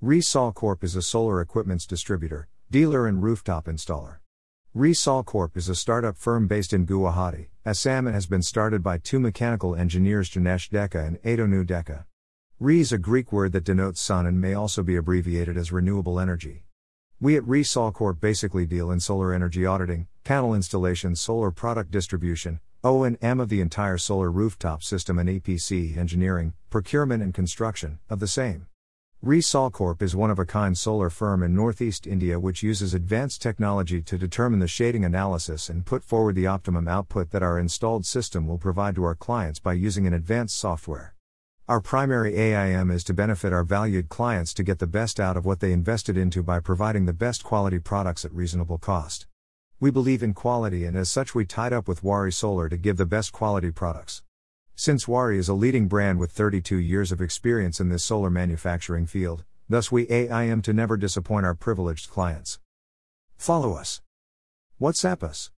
Resol Corp is a solar equipment's distributor, dealer, and rooftop installer. Resol Corp is a startup firm based in Guwahati, Assam and has been started by two mechanical engineers Janesh Deka and Adonu Deka. Re is a Greek word that denotes sun and may also be abbreviated as renewable energy. We at Resol Corp basically deal in solar energy auditing, panel installation, solar product distribution, O&M of the entire solar rooftop system and EPC engineering, procurement and construction of the same. Resol Corp is one of a kind solar firm in northeast India which uses advanced technology to determine the shading analysis and put forward the optimum output that our installed system will provide to our clients by using an advanced software. Our primary AIM is to benefit our valued clients to get the best out of what they invested into by providing the best quality products at reasonable cost. We believe in quality and as such we tied up with Waaree Solar to give the best quality products. Since Waaree is a leading brand with 32 years of experience in this solar manufacturing field, thus we AIM to never disappoint our privileged clients. Follow us. WhatsApp us.